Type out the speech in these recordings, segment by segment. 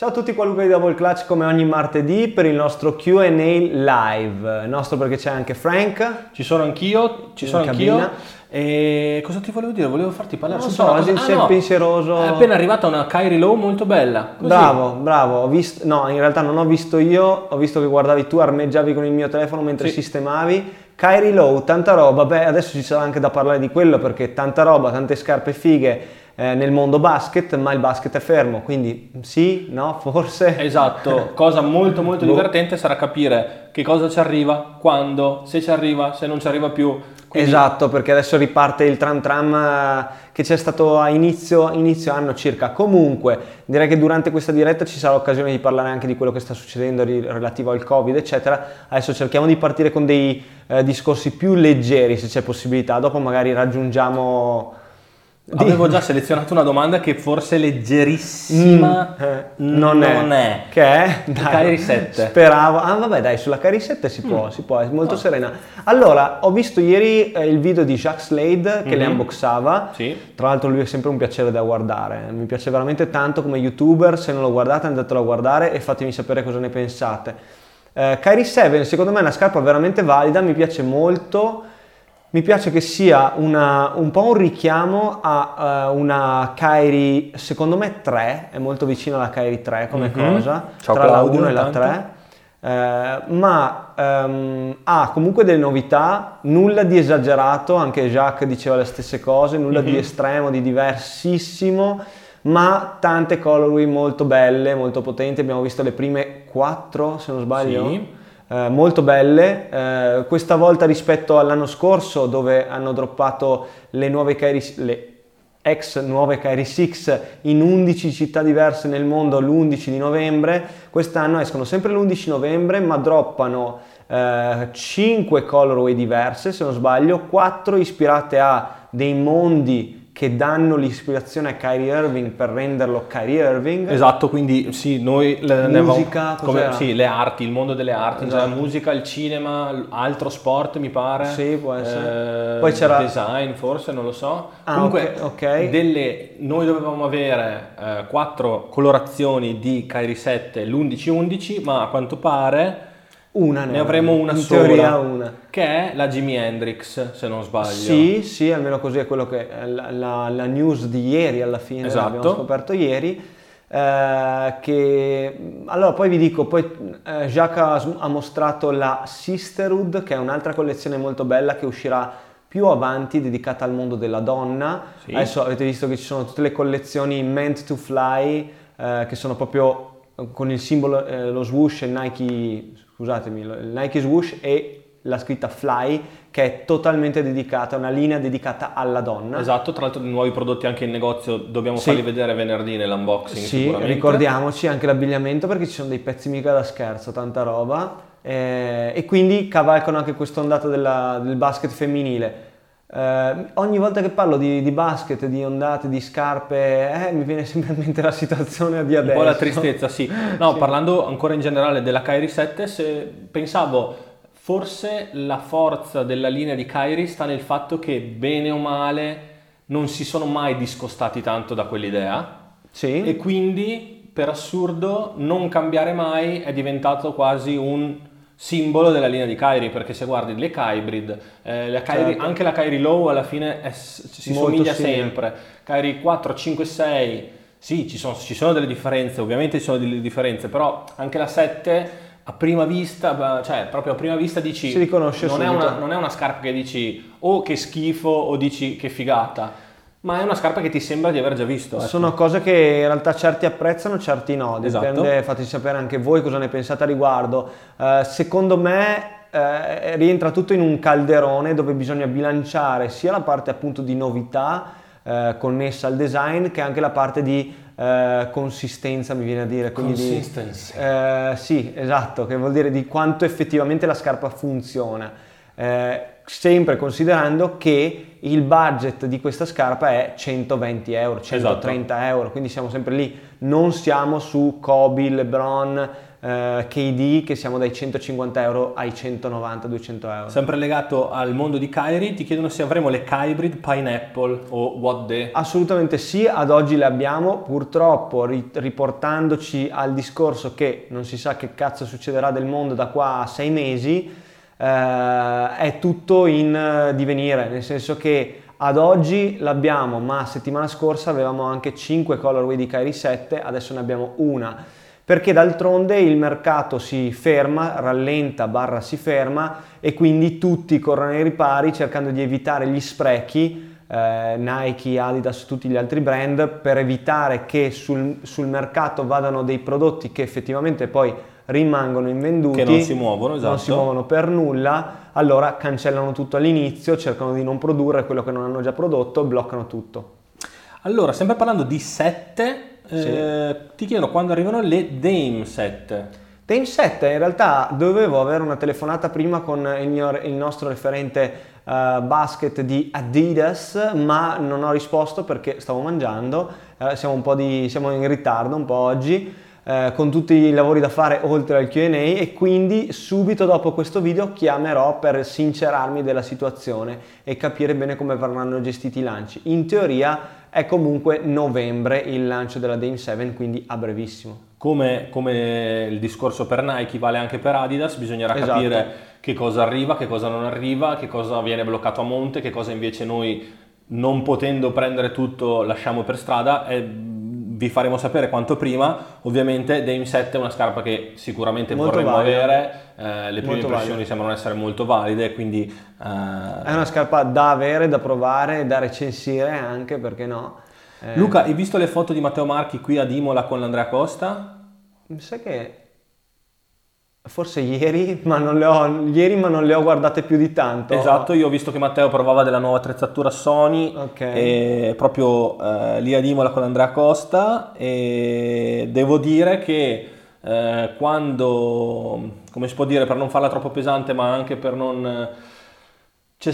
Ciao a tutti, qua Luca di Double Clutch come ogni martedì per il nostro Q&A live, nostro perché c'è anche Frank. Ci sono anch'io, ci sono anch'io. cabina. E cosa ti volevo dire? Volevo farti parlare Non so, oggi cosa- sei pensieroso. È appena arrivata una Kyrie Low molto bella. Così. Bravo, bravo, ho visto, no in realtà non ho visto io, ho visto che guardavi tu, armeggiavi con il mio telefono mentre Sì. sistemavi. Kyrie Low, tanta roba, beh adesso ci sarà anche da parlare di quello perché tanta roba, tante scarpe fighe eh, nel mondo basket, ma il basket è fermo, quindi sì, no, forse... Esatto, cosa molto molto Boh. divertente sarà capire che cosa ci arriva, quando, se ci arriva, se non ci arriva più. Quindi- Esatto, perché adesso riparte il tram tram eh, che c'è stato a inizio, inizio anno circa. Comunque, direi che durante questa diretta ci sarà occasione di parlare anche di quello che sta succedendo relativo al Covid, eccetera. Adesso cerchiamo di partire con dei eh, discorsi più leggeri, se c'è possibilità. Dopo magari raggiungiamo... Avevo già selezionato una domanda che forse è leggerissima Mm, eh, non, è. Che è? Kyrie 7. Speravo. Ah, vabbè, dai, sulla Kyrie 7 si può, Mm. si può, è molto Ah. serena. Allora, ho visto ieri eh, il video di Jacques Slade che le Mhm. unboxava. Sì. Tra l'altro lui è sempre un piacere da guardare, mi piace veramente tanto come youtuber, se non lo guardate andatelo a guardare e fatemi sapere cosa ne pensate. Eh, Kyrie 7 secondo me è una scarpa veramente valida, mi piace molto, mi piace che sia una- un po' un richiamo a eh, una Kyrie, secondo me 3, è molto vicina alla Kyrie 3 come Mhm. cosa, Ciao tra la Claudio, 1 e la intanto. 3. Eh, ma ehm, ha comunque delle novità, nulla di esagerato, anche Jacques diceva le stesse cose, nulla di Mhm. estremo, di diversissimo, ma tante colorway molto belle, molto potenti. Abbiamo visto le prime quattro, se non sbaglio. Sì. Eh, molto belle, Eh, questa volta rispetto all'anno scorso dove hanno droppato le nuove Kyrie, le ex nuove Kyrie 6 in 11 città diverse nel mondo l'11 di novembre, quest'anno escono sempre l'11 novembre ma droppano 5 colorway diverse se non sbaglio, 4 ispirate a dei mondi che danno l'ispirazione a Kyrie Irving per renderlo Kyrie Irving. Esatto, quindi sì, noi le, Musica, come, sì, le arti, il mondo delle arti, Esatto. la musica, il cinema, altro sport mi pare. Sì, può essere. Eh, Poi c'era- design forse, non lo so. Ah, Comunque, ok, ok. delle- noi dovevamo avere eh, quattro colorazioni di Kyrie 7 l'11-11, ma a quanto pare Una ne avremo una in sola. teoria una. che è la Jimi Hendrix, se non sbaglio. Sì, sì, almeno così è quello che è la, la- la news di ieri alla fine, Esatto. abbiamo scoperto ieri. eh, che allora poi vi dico, poi eh, Jacques ha, ha mostrato la Sisterhood, che è un'altra collezione molto bella che uscirà più avanti, dedicata al mondo della donna. Sì. Adesso avete visto che ci sono tutte le collezioni Meant to Fly, eh, che sono proprio con il simbolo, eh, lo swoosh, il Nike, scusatemi, il Nike swoosh e la scritta Fly, che è totalmente dedicata, una linea dedicata alla donna. Esatto, tra l'altro nuovi prodotti anche in negozio, dobbiamo Sì. farli vedere venerdì nell'unboxing Sì, ricordiamoci anche l'abbigliamento perché ci sono dei pezzi mica da scherzo, tanta roba. eh, e quindi cavalcano anche quest'ondata della- del basket femminile. Eh, ogni volta che parlo di, di basket, di ondate, di scarpe, eh, mi viene sempre in mente la situazione di Un adesso. po' la tristezza, sì. No, Sì. parlando ancora in generale della Kyrie 7, se pensavo forse la forza della linea di Kyrie sta nel fatto che bene o male non si sono mai discostati tanto da quell'idea Sì. e quindi per assurdo non cambiare mai è diventato quasi un simbolo della linea di Kyrie perché se guardi le Kybrid eh, la Kyrie- Certo. anche la Kyrie Low alla fine è si Molto somiglia simile. sempre Kyrie 4, 5, 6 sì ci sono, ci sono delle differenze ovviamente ci sono delle differenze però anche la 7 a prima vista cioè proprio a prima vista dici Si riconosce non è, una, non è una scarpa che dici oh che schifo o dici che figata ma è una scarpa che ti sembra di aver già visto ecco. Sono cose che in realtà certi apprezzano, certi no, dipende, Esatto. fateci sapere anche voi cosa ne pensate a riguardo. Eh, secondo me eh, rientra tutto in un calderone dove bisogna bilanciare sia la parte appunto di novità eh, connessa al design che anche la parte di consistenza, mi viene a dire. di- Consistency. eh, sì, esatto, che vuol dire di quanto effettivamente la scarpa funziona. eh, sempre considerando che il budget di questa scarpa è 120 euro, 130 esatto. euro, quindi siamo sempre lì, non siamo su Kobe, LeBron, eh, KD che siamo dai 150 euro ai 190-200 euro. Sempre legato al mondo di Kyrie, ti chiedono se avremo le Kybrid Pineapple o What The? Assolutamente sì, ad oggi le abbiamo, purtroppo riportandoci al discorso che non si sa che cazzo succederà del mondo da qua a sei mesi, eh, è tutto in divenire, nel senso che ad oggi l'abbiamo, ma settimana scorsa avevamo anche 5 colorway di Kyrie 7, adesso ne abbiamo una. Perché d'altronde il mercato si ferma, rallenta, barra si ferma e quindi tutti corrono ai ripari cercando di evitare gli sprechi, eh, Nike, Adidas, tutti gli altri brand, per evitare che sul, sul mercato vadano dei prodotti che effettivamente poi rimangono invenduti, che non si muovono, esatto. non si muovono per nulla, allora cancellano tutto all'inizio, cercano di non produrre quello che non hanno già prodotto, bloccano tutto. Allora, sempre parlando di 7, sì. Eh, ti chiedono quando arrivano le Dame 7. Dame 7 in realtà dovevo avere una telefonata prima con il, mio, il nostro referente uh, basket di Adidas, ma non ho risposto perché stavo mangiando, uh, siamo, di, siamo in ritardo un po' oggi. Uh, con tutti i lavori da fare oltre al QA e quindi subito dopo questo video chiamerò per sincerarmi della situazione e capire bene come verranno gestiti i lanci. In teoria è comunque novembre il lancio della Dame 7, quindi a brevissimo. Come, come, il discorso per Nike vale anche per Adidas, bisognerà esatto. capire che cosa arriva, che cosa non arriva, che cosa viene bloccato a monte, che cosa invece noi non potendo prendere tutto lasciamo per strada. È vi faremo sapere quanto prima. Ovviamente Dame 7 è una scarpa che sicuramente molto vorremmo valida. avere, eh, le prime molto impressioni valida. sembrano essere molto valide, quindi... Eh... È una scarpa da avere, da provare, da recensire anche, perché no? Eh... Luca, hai visto le foto di Matteo Marchi qui ad Imola con l'Andrea Costa? Mi sa che Forse ieri ma, ho, ieri, ma non le ho, guardate più di tanto. Esatto, io ho visto che Matteo provava della nuova attrezzatura Sony, okay. proprio eh, lì ad Imola con Andrea Costa e devo dire che eh, quando, come si può dire, per non farla troppo pesante ma anche per non... C'è,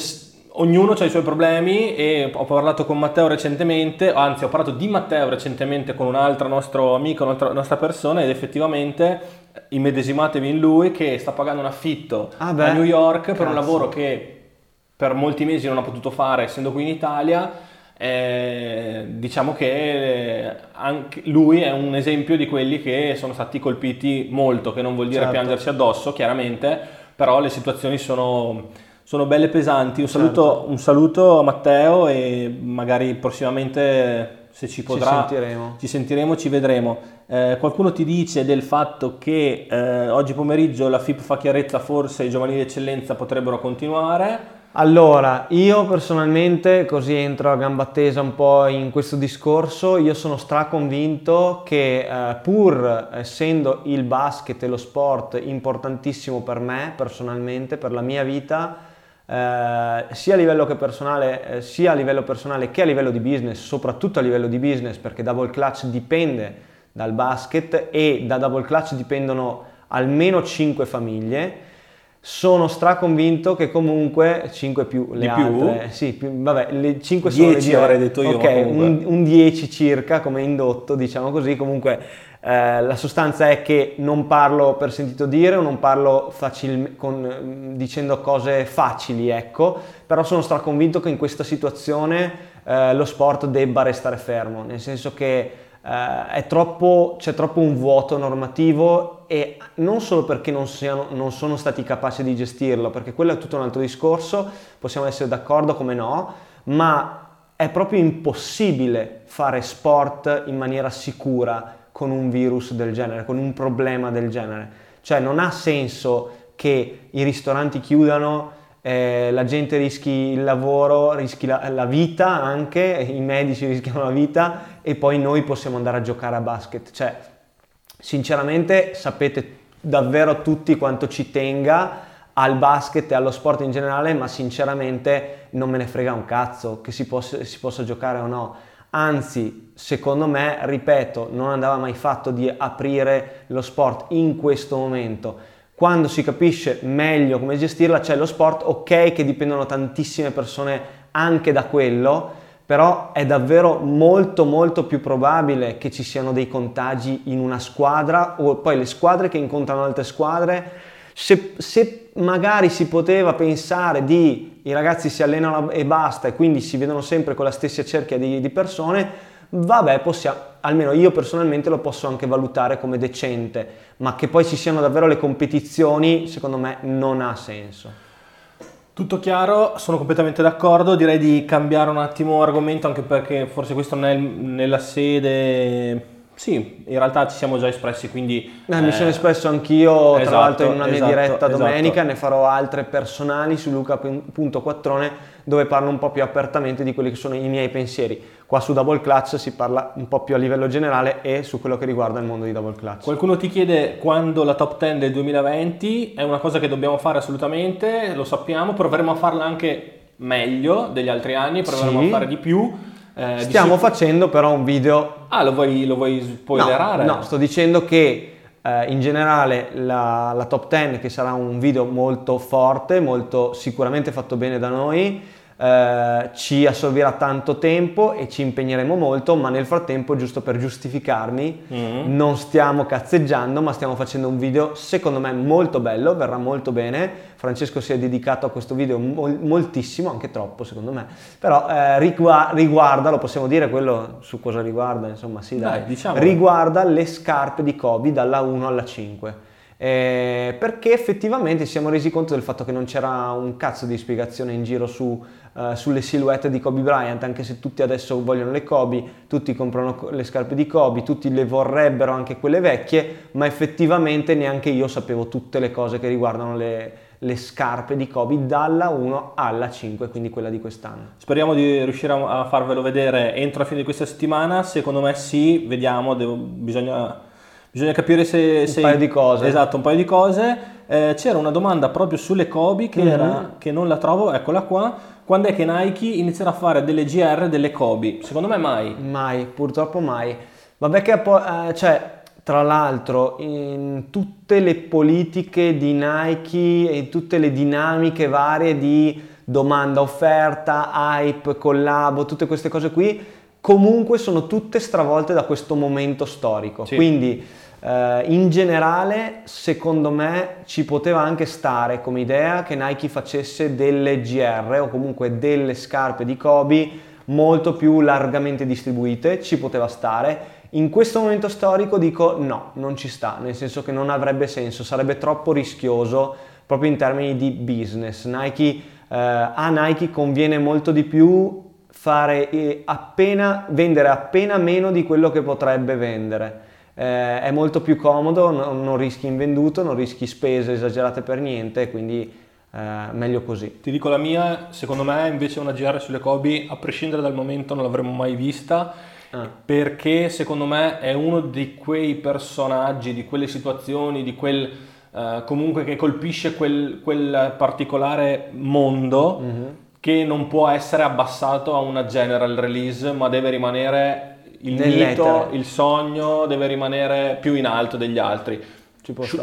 ognuno ha i suoi problemi e ho parlato con Matteo recentemente, anzi ho parlato di Matteo recentemente con un altro nostro amico, un'altra nostra persona ed effettivamente immedesimatevi in lui che sta pagando un affitto ah a New York Cazzo. per un lavoro che per molti mesi non ha potuto fare essendo qui in Italia. Eh, diciamo che anche lui è un esempio di quelli che sono stati colpiti molto, che non vuol dire certo. piangersi addosso, chiaramente, però le situazioni sono sono belle pesanti. Un saluto, certo. un saluto, a Matteo e magari prossimamente se ci potrà ci sentiremo, ci, sentiremo, ci vedremo. Eh, qualcuno ti dice del fatto che eh, oggi pomeriggio la FIP fa chiarezza, forse i giovanili d'eccellenza potrebbero continuare. Allora, io personalmente, così entro a gamba tesa un po' in questo discorso, io sono straconvinto che eh, pur essendo il basket e lo sport importantissimo per me personalmente, per la mia vita, eh, sia, a livello personale, eh, sia a livello personale che a livello di business, soprattutto a livello di business perché Double Clutch dipende dal basket e da Double Clutch dipendono almeno 5 famiglie. Sono straconvinto che comunque 5 più le di altre, più? sì, più, vabbè, le 5 sono 10 avrei detto io. Ok, un, un 10 circa come indotto, diciamo così, comunque eh, la sostanza è che non parlo per sentito dire o non parlo facil- con, dicendo cose facili, ecco, però sono straconvinto che in questa situazione eh, lo sport debba restare fermo, nel senso che eh, troppo, c'è troppo un vuoto normativo e non solo perché non, siano, non sono stati capaci di gestirlo, perché quello è tutto un altro discorso, possiamo essere d'accordo come no, ma è proprio impossibile fare sport in maniera sicura con un virus del genere, con un problema del genere. Cioè non ha senso che i ristoranti chiudano, eh, la gente rischi il lavoro, rischi la, la, vita anche, i medici rischiano la vita e poi noi possiamo andare a giocare a basket. Cioè, sinceramente sapete davvero tutti quanto ci tenga al basket e allo sport in generale, ma sinceramente non me ne frega un cazzo che si possa, si possa giocare o no anzi secondo me, ripeto, non andava mai fatto di aprire lo sport in questo momento quando si capisce meglio come gestirla, c'è lo sport, ok che dipendono tantissime persone anche da quello, però è davvero molto molto più probabile che ci siano dei contagi in una squadra o poi le squadre che incontrano altre squadre. Se, se magari si poteva pensare di i ragazzi si allenano e basta e quindi si vedono sempre con la stessa cerchia di, di persone, vabbè, possiamo, almeno io personalmente lo posso anche valutare come decente, ma che poi ci siano davvero le competizioni, secondo me non ha senso. Tutto chiaro, sono completamente d'accordo, direi di cambiare un attimo argomento anche perché forse questo non è nella sede sì, in realtà ci siamo già espressi, quindi... Eh, mi sono espresso anch'io, esatto, tra l'altro in una mia esatto, diretta esatto. domenica, ne farò altre personali su luca.quattrone dove parlo un po' più apertamente di quelli che sono i miei pensieri. Qua su Double Clutch si parla un po' più a livello generale e su quello che riguarda il mondo di Double Clutch. Qualcuno ti chiede quando la top 10 del 2020, è una cosa che dobbiamo fare assolutamente, lo sappiamo, proveremo a farla anche meglio degli altri anni, proveremo sì. a fare di più eh, Stiamo facendo però un video... Ah, lo vuoi, lo vuoi spoilerare? No, no, sto dicendo che eh, in generale la, la top 10, che sarà un video molto forte, molto sicuramente fatto bene da noi, eh, ci assorbirà tanto tempo e ci impegneremo molto, ma nel frattempo, giusto per giustificarmi, mm-hmm. non stiamo cazzeggiando, ma stiamo facendo un video secondo me molto bello, verrà molto bene. Francesco si è dedicato a questo video mol- moltissimo, anche troppo secondo me, però eh, riguarda, riguarda, lo possiamo dire quello su cosa riguarda, insomma sì dai, dai diciamo. riguarda le scarpe di Kobe dalla 1 alla 5. Eh, perché effettivamente ci siamo resi conto del fatto che non c'era un cazzo di spiegazione in giro su uh, sulle silhouette di Kobe Bryant, anche se tutti adesso vogliono le Kobe, tutti comprano le scarpe di Kobe, tutti le vorrebbero anche quelle vecchie, ma effettivamente neanche io sapevo tutte le cose che riguardano le, le scarpe di Kobe dalla 1 alla 5, quindi quella di quest'anno. Speriamo di riuscire a farvelo vedere entro la fine di questa settimana, secondo me sì, vediamo, devo, bisogna, bisogna, capire se... se... Un paio di cose. Esatto, un paio di cose. Eh, c'era una domanda proprio sulle Kobe che, mm-hmm. era, che non la trovo, eccola qua quando è che Nike inizierà a fare delle GR, delle Kobe? Secondo me mai. Mai, purtroppo mai. Vabbè che eh, cioè, tra l'altro in tutte le politiche di Nike e tutte le dinamiche varie di domanda, offerta, hype, collabo, tutte queste cose qui, comunque sono tutte stravolte da questo momento storico. Sì. Quindi Uh, in generale, secondo me, ci poteva anche stare come idea che Nike facesse delle GR o comunque delle scarpe di Kobe molto più largamente distribuite, ci poteva stare. In questo momento storico dico no, non ci sta, nel senso che non avrebbe senso, sarebbe troppo rischioso proprio in termini di business. Nike, uh, a Nike conviene molto di più fare eh, appena, vendere appena meno di quello che potrebbe vendere eh, è molto più comodo, non, non, rischi invenduto, non rischi spese esagerate per niente, quindi eh, meglio così. Ti dico la mia, secondo me invece una GR sulle Kobe, a prescindere dal momento, non l'avremmo mai vista. Ah. Perché secondo me è uno di quei personaggi, di quelle situazioni, di quel uh, comunque che colpisce quel, quel particolare mondo mm-hmm. Che non può essere abbassato a una general release, ma deve rimanere il mito, il sogno deve rimanere più in alto degli altri.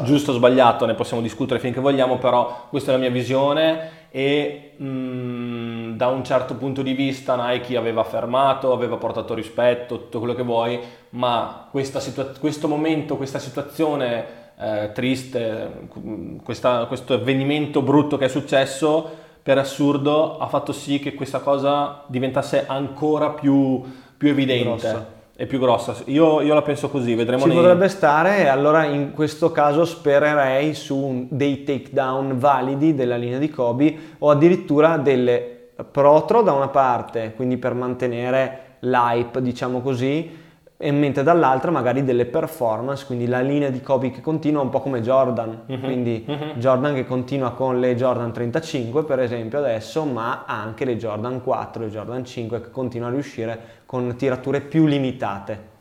Giusto o sbagliato, ne possiamo discutere finché vogliamo, però questa è la mia visione e mh, mm, da un certo punto di vista Nike aveva fermato, aveva portato rispetto, tutto quello che vuoi, ma situa- questo momento, questa situazione eh, triste, questa, questo avvenimento brutto che è successo, per assurdo ha fatto sì che questa cosa diventasse ancora più più evidente. Grossa. È più grossa. Io, io, la penso così, vedremo. Ci nei... potrebbe stare, allora in questo caso spererei su dei takedown validi della linea di Kobe o addirittura delle protro da una parte, quindi per mantenere l'hype, diciamo così, e mentre dall'altra magari delle performance, quindi la linea di Kobe che continua un po' come Jordan, uh-huh. quindi uh-huh. Jordan che continua con le Jordan 35 per esempio adesso, ma anche le Jordan 4 e Jordan 5 che continua a riuscire con tirature più limitate.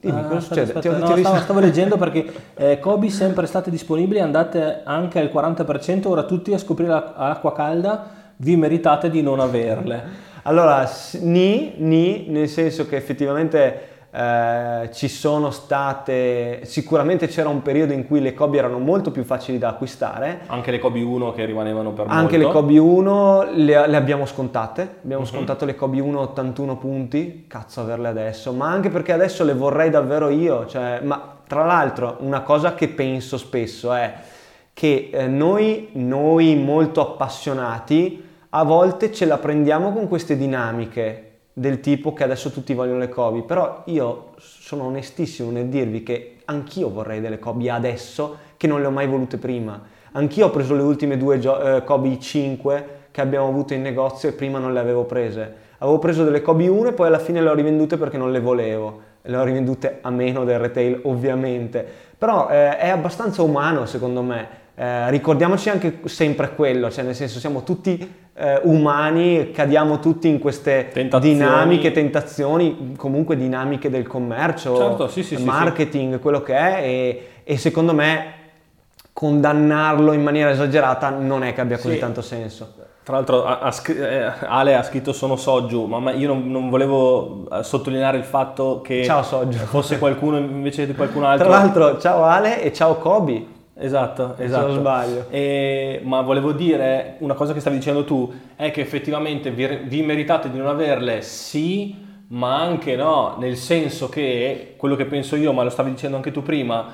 Dimmi, cosa succede? Aspetta, ti, no, ti stavo, stavo, leggendo perché eh, Kobe sempre state disponibili, andate anche al 40%, ora tutti a scoprire l'acqua calda, vi meritate di non averle. Allora, ni, ni, nel senso che effettivamente eh, ci sono state, sicuramente c'era un periodo in cui le Kobe erano molto più facili da acquistare. Anche le Kobe 1 che rimanevano per Anche molto. le Kobe 1 le, le abbiamo scontate, abbiamo uh-huh. scontato le Kobe 1 81 punti, cazzo averle adesso, ma anche perché adesso le vorrei davvero io, cioè, ma tra l'altro una cosa che penso spesso è che eh, noi, noi molto appassionati a volte ce la prendiamo con queste dinamiche del tipo che adesso tutti vogliono le Kobe, però io sono onestissimo nel dirvi che anch'io vorrei delle Kobe adesso che non le ho mai volute prima. Anch'io ho preso le ultime due gio- eh, Kobe 5 che abbiamo avuto in negozio e prima non le avevo prese. Avevo preso delle Kobe 1 e poi alla fine le ho rivendute perché non le volevo. Le ho rivendute a meno del retail ovviamente. Però eh, è abbastanza umano secondo me. Eh, ricordiamoci anche sempre quello, cioè nel senso siamo tutti eh, umani, cadiamo tutti in queste tentazioni. dinamiche, tentazioni, comunque dinamiche del commercio, certo, sì, sì, marketing, sì, quello che è e, e, secondo me condannarlo in maniera esagerata non è che abbia così tanto senso. Tra l'altro ha, eh, Ale ha scritto sono Soggio, ma io non, non, volevo eh, sottolineare il fatto che ciao, fosse qualcuno invece di qualcun altro. Tra l'altro ciao Ale e ciao Kobe. Esatto, esatto. Se non sbaglio. E, ma volevo dire, una cosa che stavi dicendo tu, è che effettivamente vi, vi meritate di non averle, sì, ma anche no, nel senso che, quello che penso io, ma lo stavi dicendo anche tu prima,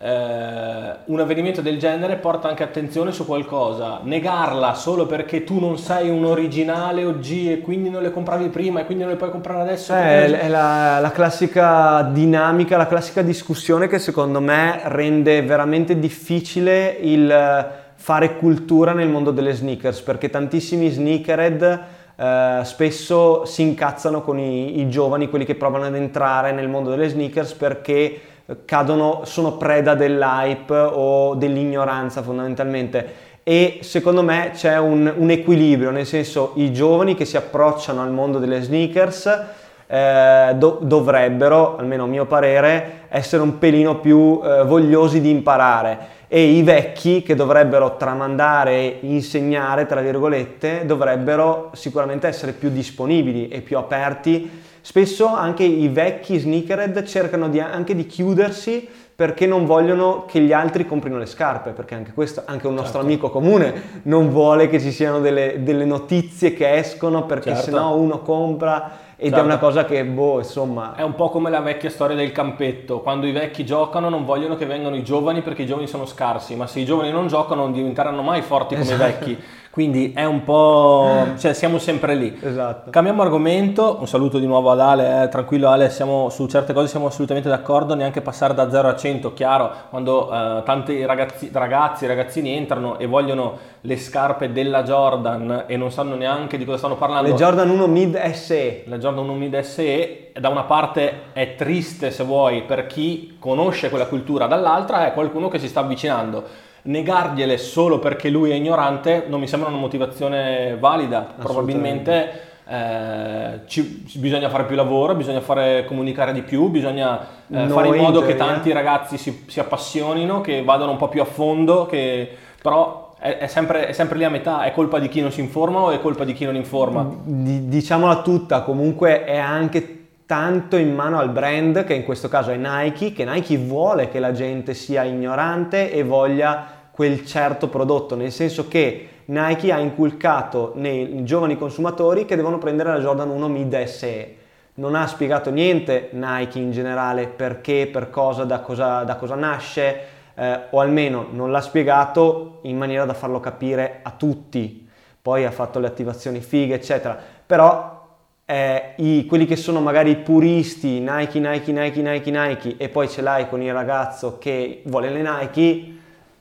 eh, un avvenimento del genere porta anche attenzione su qualcosa. Negarla solo perché tu non sei un originale OG e quindi non le compravi prima e quindi non le puoi comprare adesso. Eh, è la, la, classica dinamica, la classica discussione che secondo me rende veramente difficile il fare cultura nel mondo delle sneakers perché tantissimi sneakerhead eh, spesso si incazzano con i, i giovani, quelli che provano ad entrare nel mondo delle sneakers perché cadono, sono preda dell'hype o dell'ignoranza fondamentalmente. E secondo me c'è un, un, equilibrio, nel senso i giovani che si approcciano al mondo delle sneakers eh, do, dovrebbero, almeno a mio parere, essere un pelino più eh, vogliosi di imparare. E i vecchi che dovrebbero tramandare e insegnare, tra virgolette, dovrebbero sicuramente essere più disponibili e più aperti Spesso anche i vecchi sneakerhead cercano di, anche di chiudersi perché non vogliono che gli altri comprino le scarpe, perché anche questo, anche un nostro certo. amico comune non vuole che ci siano delle, delle notizie che escono perché certo. sennò uno compra ed certo. è una cosa che, boh, insomma... È un po' come la vecchia storia del campetto, quando i vecchi giocano non vogliono che vengano i giovani perché i giovani sono scarsi, ma se i giovani non giocano non diventeranno mai forti come esatto. i vecchi. Quindi è un po', cioè siamo sempre lì. Esatto. Cambiamo argomento, un saluto di nuovo ad Ale, eh, tranquillo Ale, siamo, su certe cose siamo assolutamente d'accordo, neanche passare da 0 a 100, chiaro, quando eh, tanti ragazzi, ragazzi ragazzini entrano e vogliono le scarpe della Jordan e non sanno neanche di cosa stanno parlando. Le Jordan 1 Mid SE. Le Jordan 1 Mid SE, da una parte è triste se vuoi per chi conosce quella cultura, dall'altra è qualcuno che si sta avvicinando negargliele solo perché lui è ignorante non mi sembra una motivazione valida. Probabilmente eh, ci, bisogna fare più lavoro, bisogna fare, comunicare di più, bisogna eh, fare in modo che tanti ragazzi si, si, appassionino, che vadano un po' più a fondo, che, però è, è, sempre, è, sempre, lì a metà, è colpa di chi non si informa o è colpa di chi non informa? Diciamola tutta, comunque è anche tanto in mano al brand, che in questo caso è Nike, che Nike vuole che la gente sia ignorante e voglia quel certo prodotto, nel senso che Nike ha inculcato nei giovani consumatori che devono prendere la Jordan 1 Mid SE. Non ha spiegato niente Nike in generale perché, per cosa, da cosa, da cosa nasce, eh, o almeno non l'ha spiegato in maniera da farlo capire a tutti. Poi ha fatto le attivazioni fighe, eccetera. Però eh, i, quelli che sono magari puristi, Nike, Nike, Nike, Nike, Nike, e poi ce l'hai con il ragazzo che vuole le Nike,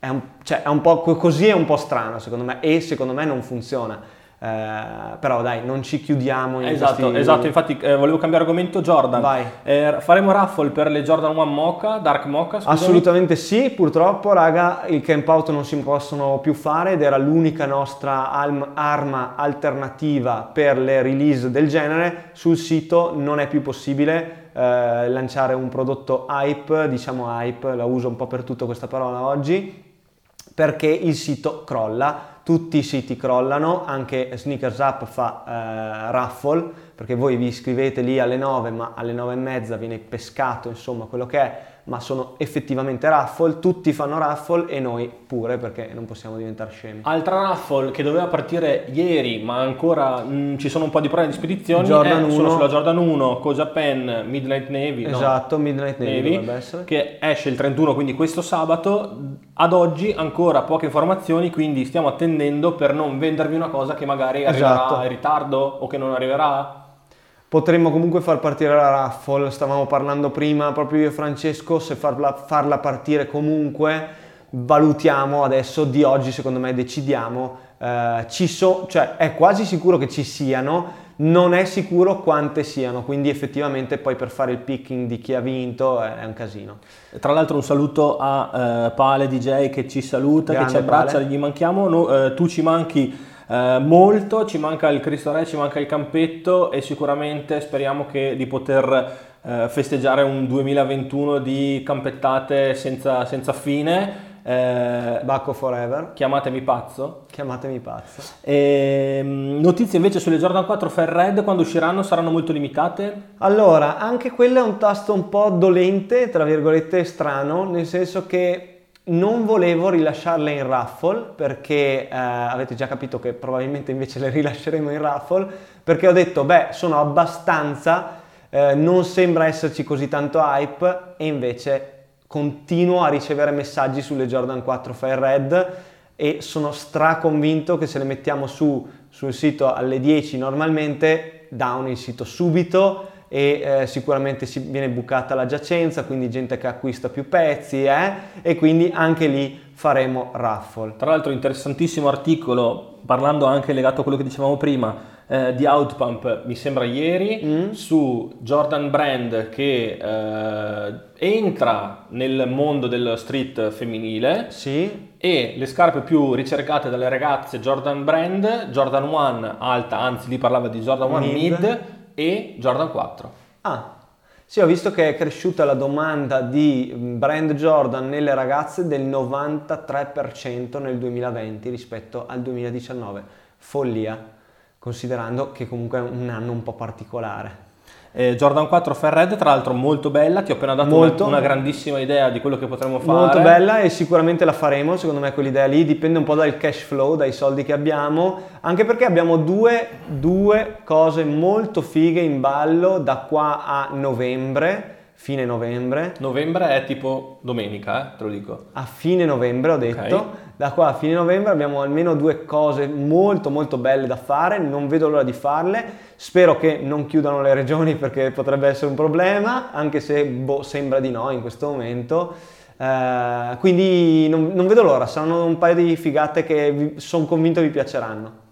è un, cioè, è un po' così è un po' strano secondo me e secondo me non funziona. Eh, però dai, non ci chiudiamo in Esatto, questi... esatto, infatti eh, volevo cambiare argomento Jordan. Vai. Eh, faremo raffle per le Jordan 1 Mocha, Dark Mocha, scusami. Assolutamente sì, purtroppo raga, i camp out non si possono più fare ed era l'unica nostra arma alternativa per le release del genere. Sul sito non è più possibile eh, lanciare un prodotto hype, diciamo hype, la uso un po' per tutto questa parola oggi, perché il sito crolla tutti i siti crollano, anche Sneakers Up fa eh, raffle, perché voi vi iscrivete lì alle 9, ma alle 9 e mezza viene pescato, insomma, quello che è ma sono effettivamente raffle, tutti fanno raffle e noi pure perché non possiamo diventare scemi. Altra raffle che doveva partire ieri ma ancora mh, mm, ci sono un po' di problemi di spedizioni Jordan 1, sono sulla Jordan 1, Koja Pen, Midnight Navy, esatto, no, Midnight Navy, Navy che esce il 31 quindi questo sabato, ad oggi ancora poche informazioni quindi stiamo attendendo per non vendervi una cosa che magari arriverà esatto. in ritardo o che non arriverà. Potremmo comunque far partire la raffle, stavamo parlando prima proprio io e Francesco, se farla, farla partire comunque, valutiamo adesso di oggi, secondo me decidiamo, eh, ci so, cioè è quasi sicuro che ci siano, non è sicuro quante siano, quindi effettivamente poi per fare il picking di chi ha vinto è un casino. Tra l'altro un saluto a eh, Pale DJ che ci saluta, Grande che ci abbraccia, Pale. gli manchiamo, no, eh, tu ci manchi eh, molto, ci manca il Cristo Re, ci manca il campetto e sicuramente speriamo che, di poter eh, festeggiare un 2021 di campettate senza, senza fine. Eh, Bacco Forever. Chiamatemi pazzo. Chiamatemi pazzo. E, ehm, notizie invece sulle Jordan 4 Fair Red quando usciranno saranno molto limitate? Allora, anche quello è un tasto un po' dolente, tra virgolette strano, nel senso che non volevo rilasciarle in raffle perché eh, avete già capito che probabilmente invece le rilasceremo in raffle perché ho detto beh sono abbastanza, eh, non sembra esserci così tanto hype e invece continuo a ricevere messaggi sulle Jordan 4 Fire Red e sono straconvinto che se le mettiamo su sul sito alle 10 normalmente down il sito subito e eh, sicuramente si viene bucata la giacenza, quindi gente che acquista più pezzi eh? e quindi anche lì faremo raffle. Tra l'altro interessantissimo articolo, parlando anche legato a quello che dicevamo prima, eh, di Outpump, mi sembra ieri, mm. su Jordan Brand che eh, entra nel mondo dello street femminile sì. e le scarpe più ricercate dalle ragazze Jordan Brand, Jordan 1 alta, anzi lì parlava di Jordan 1 mid, mid e Jordan 4. Ah, sì, ho visto che è cresciuta la domanda di brand Jordan nelle ragazze del 93% nel 2020 rispetto al 2019. Follia, considerando che comunque è un anno un po' particolare. Eh, Jordan 4 Ferred, tra l'altro molto bella, ti ho appena dato molto, una, una, grandissima idea di quello che potremmo fare. Molto bella e sicuramente la faremo, secondo me quell'idea lì dipende un po' dal cash flow, dai soldi che abbiamo, anche perché abbiamo due, due cose molto fighe in ballo da qua a novembre fine novembre. Novembre è tipo domenica, eh, te lo dico. A fine novembre ho detto. Okay. Da qua a fine novembre abbiamo almeno due cose molto molto belle da fare, non vedo l'ora di farle. Spero che non chiudano le regioni perché potrebbe essere un problema, anche se boh, sembra di no in questo momento. Uh, quindi non, non, vedo l'ora, saranno un paio di figate che sono convinto vi piaceranno.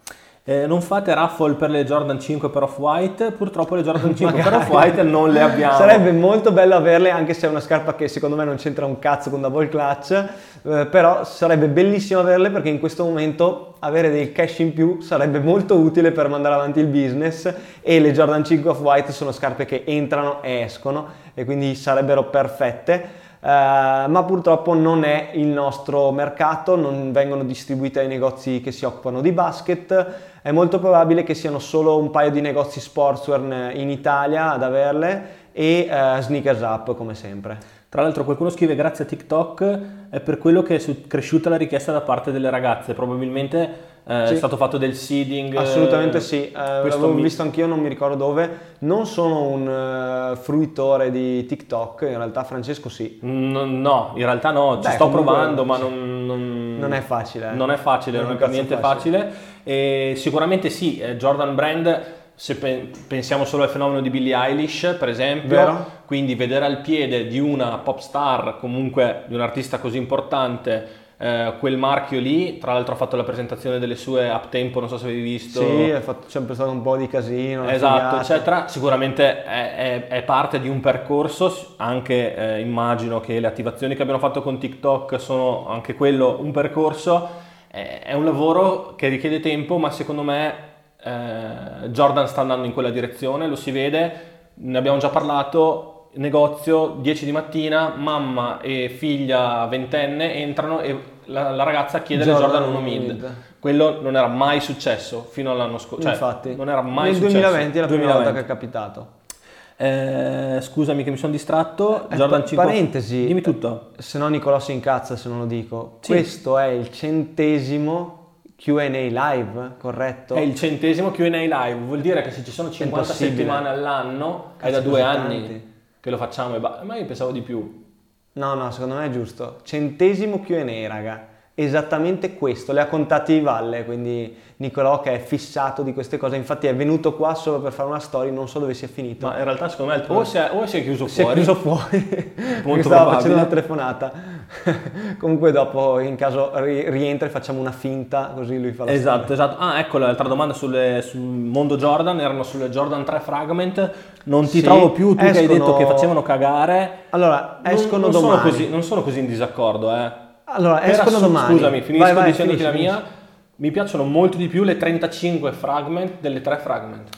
Eh, non fate raffle per le Jordan 5 per Off-White, purtroppo le Jordan 5 per Off-White non le abbiamo. Sarebbe molto bello averle, anche se è una scarpa che secondo me non c'entra un cazzo con double clutch, eh, però sarebbe bellissimo averle perché in questo momento avere del cash in più sarebbe molto utile per mandare avanti il business e le Jordan 5 Off-White sono scarpe che entrano e escono e quindi sarebbero perfette. Uh, ma purtroppo non è il nostro mercato, non vengono distribuite ai negozi che si occupano di basket, è molto probabile che siano solo un paio di negozi sportswear in Italia ad averle e uh, sneakers up come sempre. Tra l'altro qualcuno scrive grazie a TikTok è per quello che è cresciuta la richiesta da parte delle ragazze, probabilmente eh, sì. è stato fatto del seeding. Assolutamente sì, eh, l'avevo mi... visto anch'io, non mi ricordo dove. Non sono un uh, fruitore di TikTok, in realtà Francesco sì. No, no in realtà no, ci Beh, sto provando, ma non, non, non, è facile. Non è facile, non, non è per niente facile. facile. E sicuramente sì, eh, Jordan Brand se pe- pensiamo solo al fenomeno di Billie Eilish, per esempio, Vero? quindi vedere al piede di una pop star, comunque di un artista così importante, eh, quel marchio lì, tra l'altro ha fatto la presentazione delle sue up tempo, non so se avevi visto. Sì, è fatto, sempre stato un po' di casino. Esatto, eccetera. Sicuramente è, è, è, parte di un percorso, anche eh, immagino che le attivazioni che abbiamo fatto con TikTok sono anche quello un percorso. È un lavoro che richiede tempo, ma secondo me eh, Jordan sta andando in quella direzione, lo si vede, ne abbiamo già parlato, negozio, 10 di mattina, mamma e figlia ventenne entrano e la, la ragazza chiede Jordan, Jordan 1 mid. mid. quello non era mai successo fino all'anno scorso. Cioè, Infatti, non era mai nel successo. 2020 è la prima 2020. volta che è capitato. Eh, scusami che mi sono distratto. Eh, Jordan pa- 5. parentesi. Dimmi tutto. Se no Nicolò si incazza se non lo dico. Sì. Questo è il centesimo Q&A live, corretto? È il centesimo Q&A live, vuol dire che se ci sono 50 Impossibile. settimane all'anno, è Cazzo, da due anni tanti. Che lo facciamo, e ba- ma io pensavo di più. No, no, secondo me è giusto. Centesimo Q&A, raga. Esattamente questo, le ha contati Valle, quindi Nicolò che è fissato di queste cose, infatti è venuto qua solo per fare una story, non so dove sia finito. Ma in realtà secondo me il- o si è, o si è chiuso si è fuori. chiuso fuori, Molto stava probabile. facendo una telefonata. Comunque dopo, in caso ri- rientra e facciamo una finta, così lui fa la Esatto, esatto. Ah, ecco l'altra domanda sulle- sul mondo Jordan, erano sulle Jordan 3 Fragment. Non ti Sì, trovo più, tu che hai escono- detto che facevano cagare. storia. Allora, Non- escono non, domani. Sono così, non sono così in disaccordo, eh. Allora, Per escono assu- domani. Scusami, finisco Vai, vai, dicendoti finisci, la mia. finisci. Mi piacciono molto di più le 35 fragment delle 3 fragment.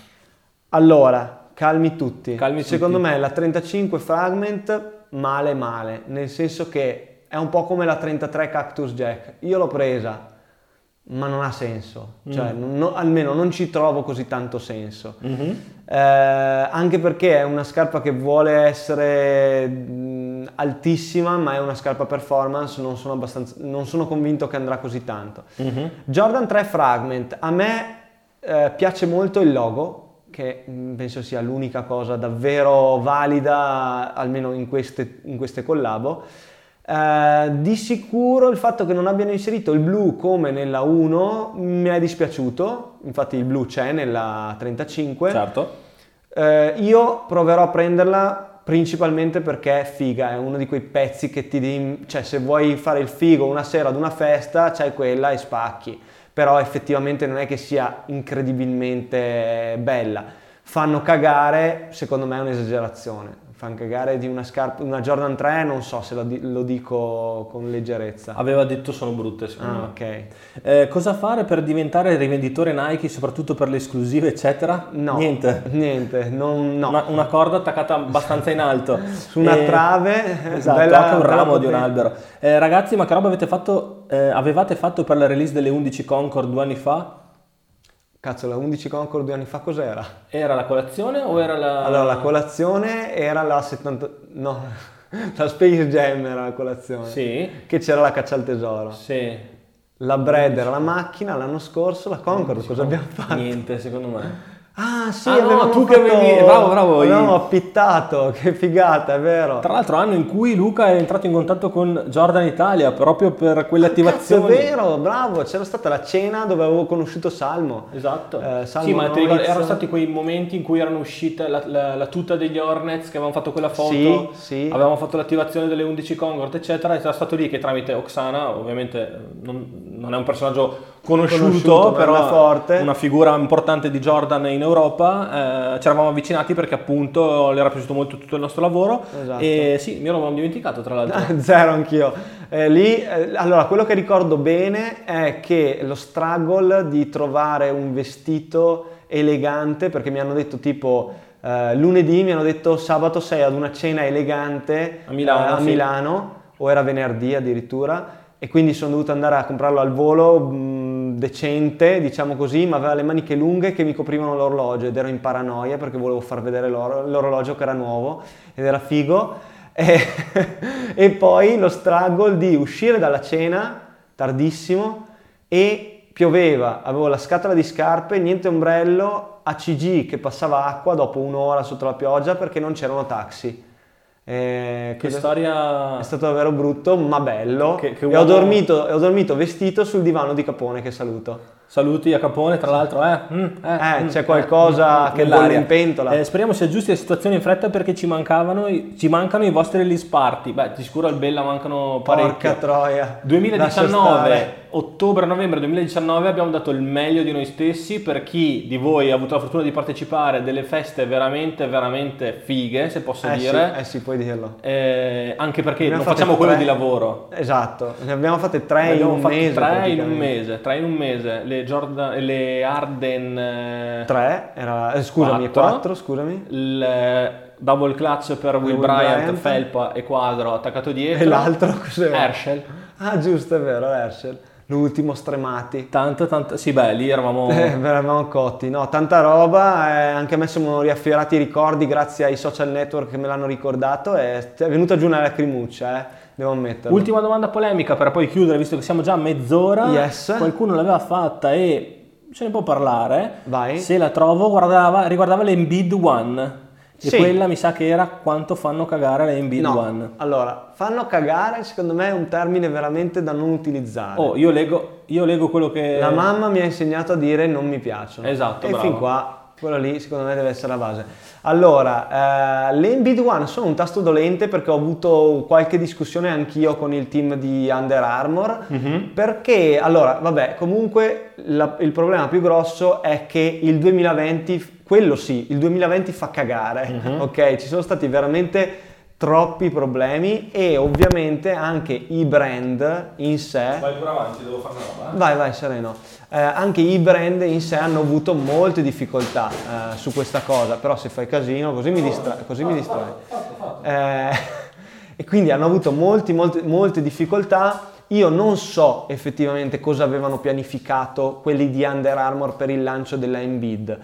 Allora, calmi tutti. Calmi Secondo tutti. me la 35 Fragment male male, nel senso che è un po' come la 33 Cactus Jack. Io l'ho presa, ma non ha senso. Cioè, Mm. non- almeno non ci trovo così tanto senso. Eh, anche perché è una scarpa che vuole essere mh, altissima, ma è una scarpa performance, non sono, abbastanza, non sono convinto che andrà così tanto. Mhm. Jordan 3 Fragment, a me eh, piace molto il logo, che mh, penso sia l'unica cosa davvero valida, almeno in queste, in queste collabo. Eh, di sicuro il fatto che non abbiano inserito il blu come nella 1 mi è dispiaciuto, infatti il blu c'è nella 35. Certo. Eh, io proverò a prenderla principalmente perché è figa, è uno di quei pezzi che ti di, cioè se vuoi fare il figo una sera ad una festa, c'hai quella e spacchi. Però effettivamente non è che sia incredibilmente bella. Fanno cagare, secondo me è un'esagerazione. Fanno cagare di una scarpa, una Jordan 3, non so se lo, di- lo dico con leggerezza. Aveva detto sono brutte, secondo Ah, me. ok. Eh, cosa fare per diventare rivenditore Nike, soprattutto per le esclusive, eccetera? No, Niente. Niente, non, no. Una, una corda attaccata abbastanza in alto. Su una Eh, trave, Esatto, bella- anche un ramo di un albero. Eh, ragazzi, ma che roba avete fatto, eh, avevate fatto per la release delle 11 Concord due anni fa? Cazzo, la 11 Concord due anni fa cos'era? Era la colazione o era la... Allora, la colazione era la 70... no, la Space Jam era la colazione. Sì, Che c'era la caccia al tesoro. sì. La Bread era la macchina, l'anno scorso la Concord, cosa abbiamo fatto? Niente, secondo me. Ah sì, Ah, no, tu che fatto- avevi- bravo, bravo, Avevamo appittato, che figata, è vero. Tra l'altro anno in cui Luca è entrato in contatto con Jordan Italia proprio per quelle Cazzo, è attivazioni. vero, bravo, c'era stata la cena dove avevo conosciuto Salmo. Esatto. Eh, Salmo sì, ma ti ricordi, Noiz. erano stati quei momenti in cui erano uscite la, la- la tuta degli Hornets, che avevamo fatto quella foto, Sì, sì. avevamo fatto l'attivazione delle 11 Concord, eccetera, e era stato lì che tramite Oksana, ovviamente non, non è un personaggio conosciuto, Conosciuto, però forte. una figura importante di Jordan in Europa, eh, ci eravamo avvicinati perché appunto le era piaciuto molto tutto il nostro lavoro Esatto. e sì, io non l'avevo dimenticato tra l'altro. Zero anch'io. Eh, lì, eh, allora, quello che ricordo bene è che lo struggle di trovare un vestito elegante, perché mi hanno detto tipo eh, lunedì, mi hanno detto sabato sei ad una cena elegante A Milano, eh, a sì. Milano, o era venerdì addirittura, e quindi sono dovuto andare a comprarlo al volo mh, decente, diciamo così, ma aveva le maniche lunghe che mi coprivano l'orologio ed ero in paranoia perché volevo far vedere l'or- l'orologio che era nuovo ed era figo. E, e poi lo struggle di uscire dalla cena tardissimo e pioveva, avevo la scatola di scarpe, niente ombrello, ACG che passava acqua dopo un'ora sotto la pioggia perché non c'erano taxi. Eh, Che storia... è stato davvero brutto, ma bello. Che- che e ho uomo- dormito, e ho dormito vestito sul divano di Capone che saluto. Saluti a Capone, tra l'altro, eh. mm, Eh, mm, c'è qualcosa che nell'aria. bolle in pentola. Eh, speriamo si aggiusti la situazione in fretta perché ci ci mancano i vostri release party. Beh, di sicuro al Bella mancano parecchio. Porca troia. Lascia 2019, stare. ottobre-novembre 2019 abbiamo dato il meglio di noi stessi per chi di voi ha avuto la fortuna di partecipare a delle feste veramente veramente fighe, se posso Eh sì, dire. eh sì, puoi dirlo. Eh, anche perché non facciamo quello tre. di lavoro. Esatto, ne abbiamo fatte tre Ne in un mese. tre in un mese, tre in un mese. Le, Jordan, le Arden eh, Tre, era, eh, scusami, Quattro. quattro, scusami. il eh, double clutch per Will, Will Bryant, Bryant. felpa e quadro attaccato dietro. E l'altro cos'era? Herschel. Ah, giusto, è vero, Herschel. l'ultimo stremati. Tanto, tanto, sì beh, lì eravamo... Eh, eravamo cotti, no, tanta roba, eh, anche a me sono riaffiorati i ricordi grazie ai social network che me l'hanno ricordato e è venuta giù una lacrimuccia, eh, devo ammetterlo. Ultima domanda polemica per poi chiudere, visto che siamo già a mezz'ora. Yes. Qualcuno l'aveva fatta e ce ne può parlare. Vai. Se la trovo, guardava, riguardava l'Embed One. E Sì. quella mi sa che era quanto fanno cagare le Embed No, One. allora, fanno cagare secondo me è un termine veramente da non utilizzare. Oh, io leggo, io leggo quello che... La mamma mi ha insegnato a dire non mi piacciono. Esatto, E bravo. fin qua, quello lì secondo me deve essere la base. Allora, eh, le Embed One sono un tasto dolente perché ho avuto qualche discussione anch'io con il team di Under Armour. Mhm. Perché, allora, vabbè, comunque la- il problema più grosso è che il 2020, quello sì, il 2020 fa cagare, Mhm. ok? Ci sono stati veramente troppi problemi e ovviamente anche i brand in sé... Vai pure avanti, devo fare una roba. Vai, vai, sereno. Eh, anche i brand in sé hanno avuto molte difficoltà eh, su questa cosa, però se fai casino così mi, distra- così mi distrai. Eh, e quindi hanno avuto molti, molte, molte difficoltà. Io non so effettivamente cosa avevano pianificato quelli di Under Armour per il lancio della Embed.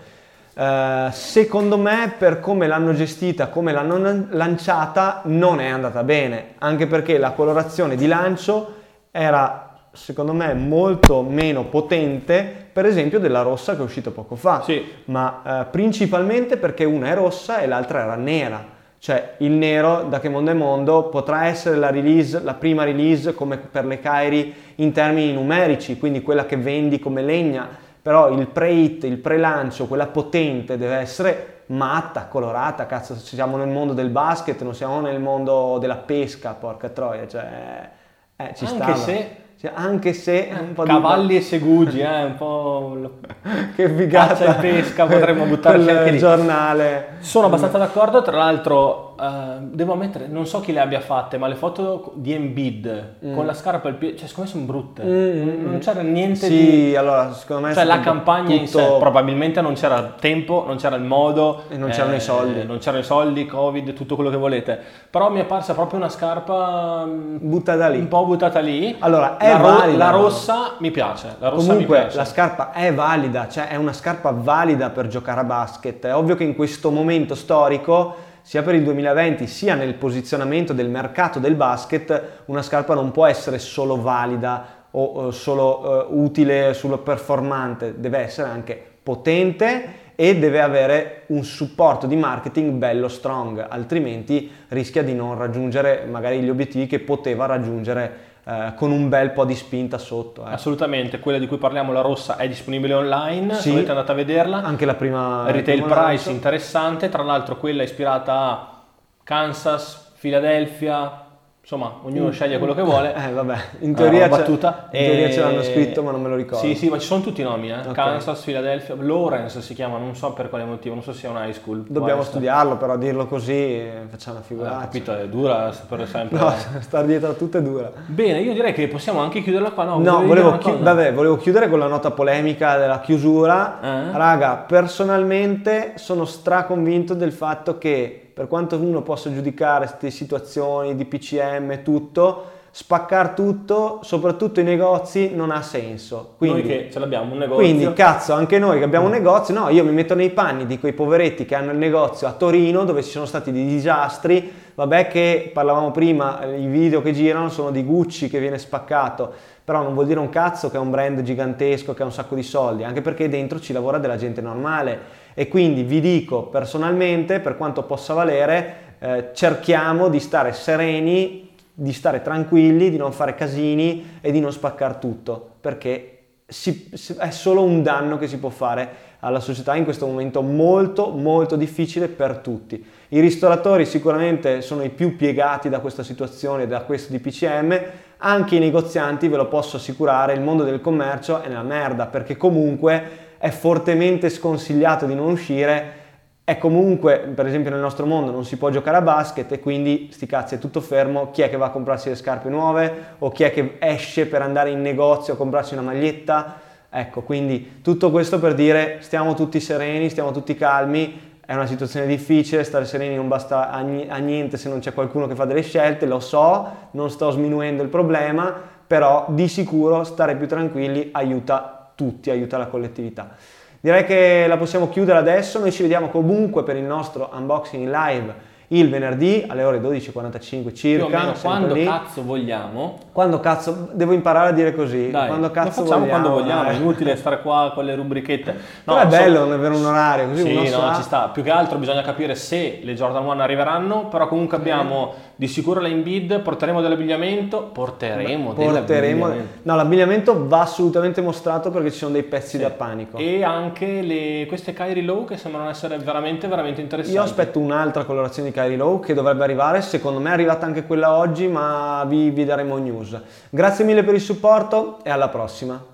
Eh, secondo me, per come l'hanno gestita, come l'hanno lanciata, non è andata bene, anche perché la colorazione di lancio era secondo me molto meno potente per esempio della rossa che è uscita poco fa Sì. ma eh, principalmente perché una è rossa e l'altra era nera cioè il nero da che mondo è mondo potrà essere la release la prima release come per le Kairi in termini numerici quindi quella che vendi come legna però il pre-hit, il pre-lancio, quella potente deve essere matta, colorata, cazzo, siamo nel mondo del basket, non siamo nel mondo della pesca, porca troia, cioè, eh, ci Anche stava. se- Cioè, anche se un po' di- Cavalli e segugi, eh, un po'... che figata e pesca, potremmo buttarci anche lì. giornale Sono abbastanza d'accordo, tra l'altro eh, devo ammettere, non so chi le abbia fatte, ma le foto di Embiid con la scarpa al piede, cioè secondo me sono brutte, Mm, non c'era niente sì di... allora secondo me Cioè la campagna in sé, tutto- probabilmente non c'era il tempo, non c'era il modo, E non c'erano i soldi. Non c'erano i soldi, covid, tutto quello che volete, però mi è apparsa proprio una scarpa mm, buttata lì un po' buttata lì. Allora, è la, valida, la rossa mi piace, la rossa mi Comunque piace. la scarpa è valida, cioè è una scarpa valida per giocare a basket. È ovvio che in questo momento storico, sia per il 2020 sia nel posizionamento del mercato del basket, una scarpa non può essere solo valida o eh, solo eh, utile, solo performante, deve essere anche potente e deve avere un supporto di marketing bello strong, altrimenti rischia di non raggiungere magari gli obiettivi che poteva raggiungere eh, con un bel po' di spinta sotto. eh. Assolutamente, quella di cui parliamo, la rossa, è disponibile online, Sì. se volete andate a vederla. Anche la prima Retail primo price lancio. interessante, tra l'altro quella ispirata a Kansas, Philadelphia, insomma ognuno sceglie quello che vuole. Eh vabbè, in teoria, c'è- battuta. in teoria E- ce l'hanno scritto ma non me lo ricordo. Sì, sì, ma ci sono tutti i nomi, eh. Ok. Kansas, Philadelphia, Lawrence si chiama, non so per quale motivo, non so se sia un high school. Dobbiamo essere. studiarlo, però dirlo così eh, facciamo una Eh, figuraccia. capito, è dura per sempre. No, star dietro a tutto è dura. Bene, io direi che possiamo anche chiuderla qua. No, No, volevo, chi- vabbè, volevo chiudere con la nota polemica della chiusura. Eh? Raga, personalmente sono straconvinto del fatto che per quanto uno possa giudicare queste situazioni di PCM e tutto, spaccare tutto, soprattutto i negozi, non ha senso. Quindi, Noi che ce l'abbiamo un negozio. Quindi, cazzo, anche noi che abbiamo un negozio, no, io mi metto nei panni di quei poveretti che hanno il negozio a Torino dove ci sono stati dei disastri. Vabbè, che parlavamo prima, eh, i video che girano sono di Gucci che viene spaccato, però non vuol dire un cazzo che è un brand gigantesco che ha un sacco di soldi, anche perché dentro ci lavora della gente normale. E quindi vi dico personalmente, per quanto possa valere, eh, cerchiamo di stare sereni, di stare tranquilli, di non fare casini e di non spaccare tutto, perché si- è solo un danno che si può fare alla società in questo momento molto molto difficile per tutti. I ristoratori sicuramente sono i più piegati da questa situazione, da questo di PCM, anche i negozianti, ve lo posso assicurare, il mondo del commercio è nella merda perché comunque è fortemente sconsigliato di non uscire è comunque, per esempio nel nostro mondo non si può giocare a basket e quindi sti cazzi è tutto fermo, chi è che va a comprarsi le scarpe nuove o chi è che esce per andare in negozio a comprarsi una maglietta? Ecco, quindi tutto questo per dire stiamo tutti sereni, stiamo tutti calmi, è una situazione difficile, stare sereni non basta a ni- a niente se non c'è qualcuno che fa delle scelte, lo so, non sto sminuendo il problema, però di sicuro stare più tranquilli aiuta tutti, aiuta la collettività. Direi che la possiamo chiudere adesso, noi ci vediamo comunque per il nostro unboxing live il venerdì alle ore 12.45 circa. Più o meno quando lì. cazzo vogliamo. Quando cazzo, devo imparare a dire così. Dai, quando cazzo lo facciamo vogliamo, quando vogliamo, dai. è inutile stare qua con le rubrichette. No, è bello so... non avere un orario così sì, no, sa... ci sta. Più che altro bisogna capire se le Jordan 1 arriveranno, però comunque abbiamo di sicuro la Inbid, porteremo dell'abbigliamento, porteremo, Beh, porteremo dell'abbigliamento. No, l'abbigliamento va assolutamente mostrato perché ci sono dei pezzi Sì. da panico. E anche le, queste Kyrie Low che sembrano essere veramente, veramente interessanti. Io aspetto un'altra colorazione di Kyrie Low che dovrebbe arrivare, secondo me è arrivata anche quella oggi, ma vi, vi daremo news. Grazie mille per il supporto e alla prossima.